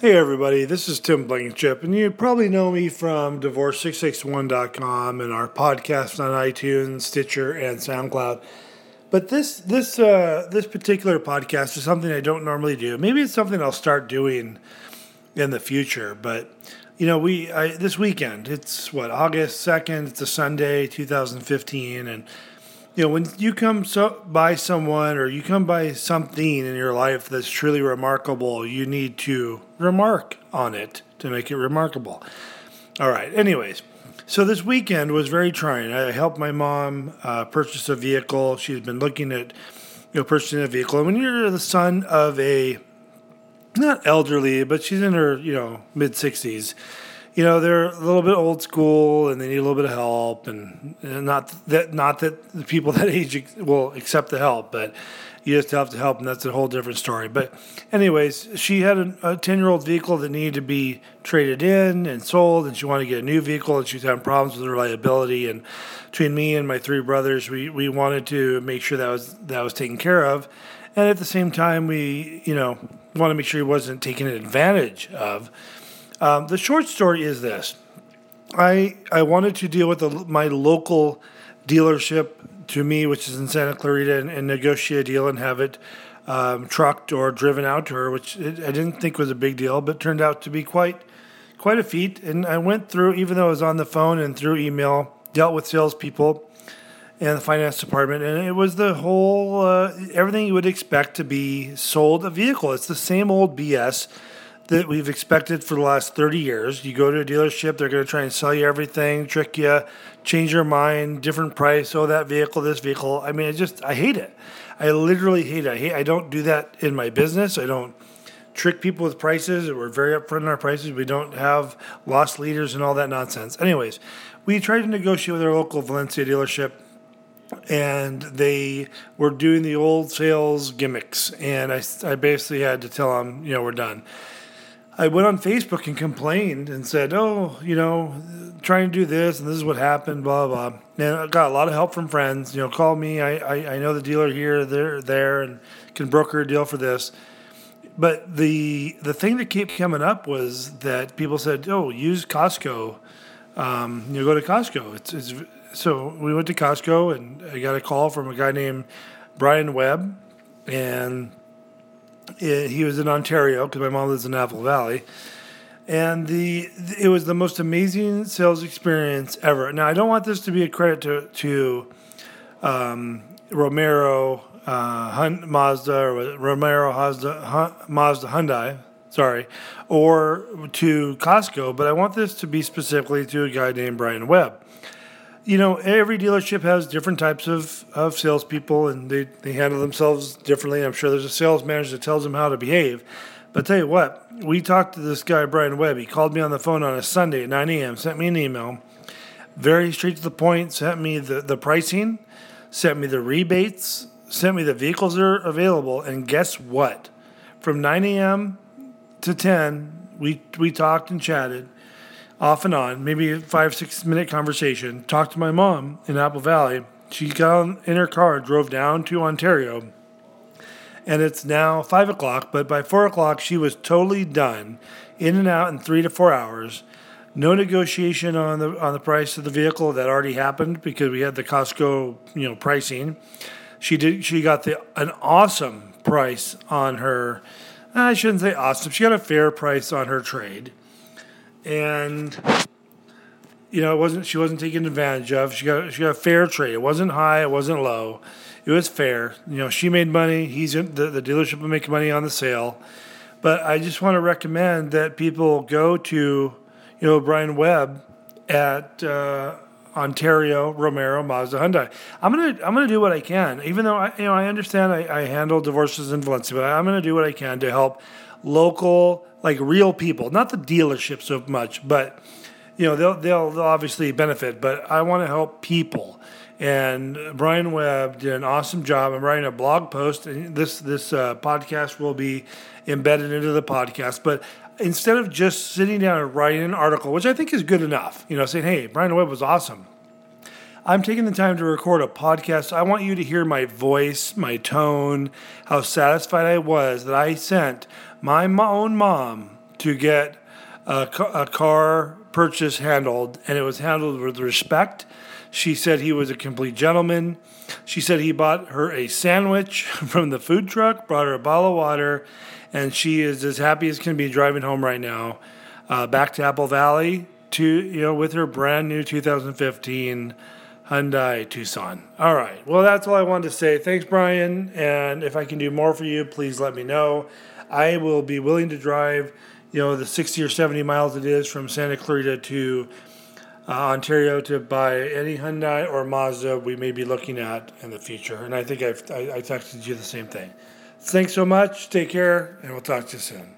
Hey everybody, this is Tim Blankenship, and you probably know me from divorce661.com and our podcast on iTunes, Stitcher, and SoundCloud. But this this uh, this particular podcast is something I don't normally do. Maybe it's something I'll start doing in the future. But you know, we I, this weekend it's what August second. It's a Sunday, 2015, and you know when you come so, by someone or you come by something in your life that's truly remarkable, you need to remark on it to make it remarkable. All right. Anyways, so this weekend was very trying. I helped my mom uh, purchase a vehicle. She's been looking at you know purchasing a vehicle. And when you're the son of a not elderly, but she's in her you know mid sixties you know they're a little bit old school and they need a little bit of help and, and not that not that the people that age will accept the help but you just have to help and that's a whole different story. But anyways she had a 10 year old vehicle that needed to be traded in and sold and she wanted to get a new vehicle and she was having problems with reliability and between me and my three brothers we, we wanted to make sure that was that was taken care of. And at the same time we you know want to make sure he wasn't taken advantage of um, the short story is this: I I wanted to deal with the, my local dealership to me, which is in Santa Clarita, and, and negotiate a deal and have it um, trucked or driven out to her, which it, I didn't think was a big deal, but turned out to be quite quite a feat. And I went through, even though I was on the phone and through email, dealt with salespeople and the finance department, and it was the whole uh, everything you would expect to be sold a vehicle. It's the same old BS that we've expected for the last 30 years. You go to a dealership, they're going to try and sell you everything, trick you, change your mind, different price, oh, that vehicle, this vehicle. I mean, I just, I hate it. I literally hate it. I, hate, I don't do that in my business. I don't trick people with prices. We're very upfront in our prices. We don't have lost leaders and all that nonsense. Anyways, we tried to negotiate with our local Valencia dealership and they were doing the old sales gimmicks. And I, I basically had to tell them, you know, we're done. I went on Facebook and complained and said, "Oh, you know, trying to do this and this is what happened." Blah blah. And I got a lot of help from friends. You know, call me. I I, I know the dealer here, there, there, and can broker a deal for this. But the the thing that kept coming up was that people said, "Oh, use Costco. Um, you know, go to Costco." It's, it's so we went to Costco and I got a call from a guy named Brian Webb, and he was in Ontario because my mom lives in Apple Valley, and the it was the most amazing sales experience ever. Now I don't want this to be a credit to to um, Romero uh, Hun- Mazda or Romero Mazda, Mazda Hyundai, sorry, or to Costco, but I want this to be specifically to a guy named Brian Webb you know, every dealership has different types of, of salespeople and they, they handle themselves differently. I'm sure there's a sales manager that tells them how to behave. But tell you what, we talked to this guy, Brian Webb. He called me on the phone on a Sunday at 9 a.m., sent me an email, very straight to the point, sent me the, the pricing, sent me the rebates, sent me the vehicles that are available. And guess what? From 9 a.m. to 10, we, we talked and chatted off and on, maybe a five, six minute conversation. Talked to my mom in Apple Valley. She got in her car, drove down to Ontario, and it's now five o'clock. But by four o'clock, she was totally done, in and out in three to four hours. No negotiation on the on the price of the vehicle that already happened because we had the Costco you know pricing. She did. She got the an awesome price on her. I shouldn't say awesome. She got a fair price on her trade and you know, it wasn't she wasn't taken advantage of. She got she got a fair trade. It wasn't high, it wasn't low. It was fair. You know, she made money. He's the the dealership will make money on the sale. But I just want to recommend that people go to, you know, Brian Webb at uh, Ontario Romero Mazda Hyundai. I'm gonna I'm gonna do what I can, even though I you know I understand I, I handle divorces in Valencia, but I'm gonna do what I can to help local like real people, not the dealership so much, but you know they'll they'll, they'll obviously benefit. But I want to help people. And Brian Webb did an awesome job. I'm writing a blog post, and this this uh, podcast will be embedded into the podcast. But instead of just sitting down and writing an article, which I think is good enough, you know, saying, "Hey, Brian Webb was awesome," I'm taking the time to record a podcast. I want you to hear my voice, my tone, how satisfied I was that I sent my own mom to get a, a car purchase handled, and it was handled with respect. She said he was a complete gentleman. She said he bought her a sandwich from the food truck, brought her a bottle of water, and she is as happy as can be driving home right now, uh, back to Apple Valley to you know with her brand new 2015 Hyundai Tucson. All right, well that's all I wanted to say. Thanks, Brian, and if I can do more for you, please let me know. I will be willing to drive, you know, the 60 or 70 miles it is from Santa Clarita to uh, Ontario to buy any Hyundai or Mazda we may be looking at in the future. And I think I've, I, I texted you the same thing. Thanks so much. Take care, and we'll talk to you soon.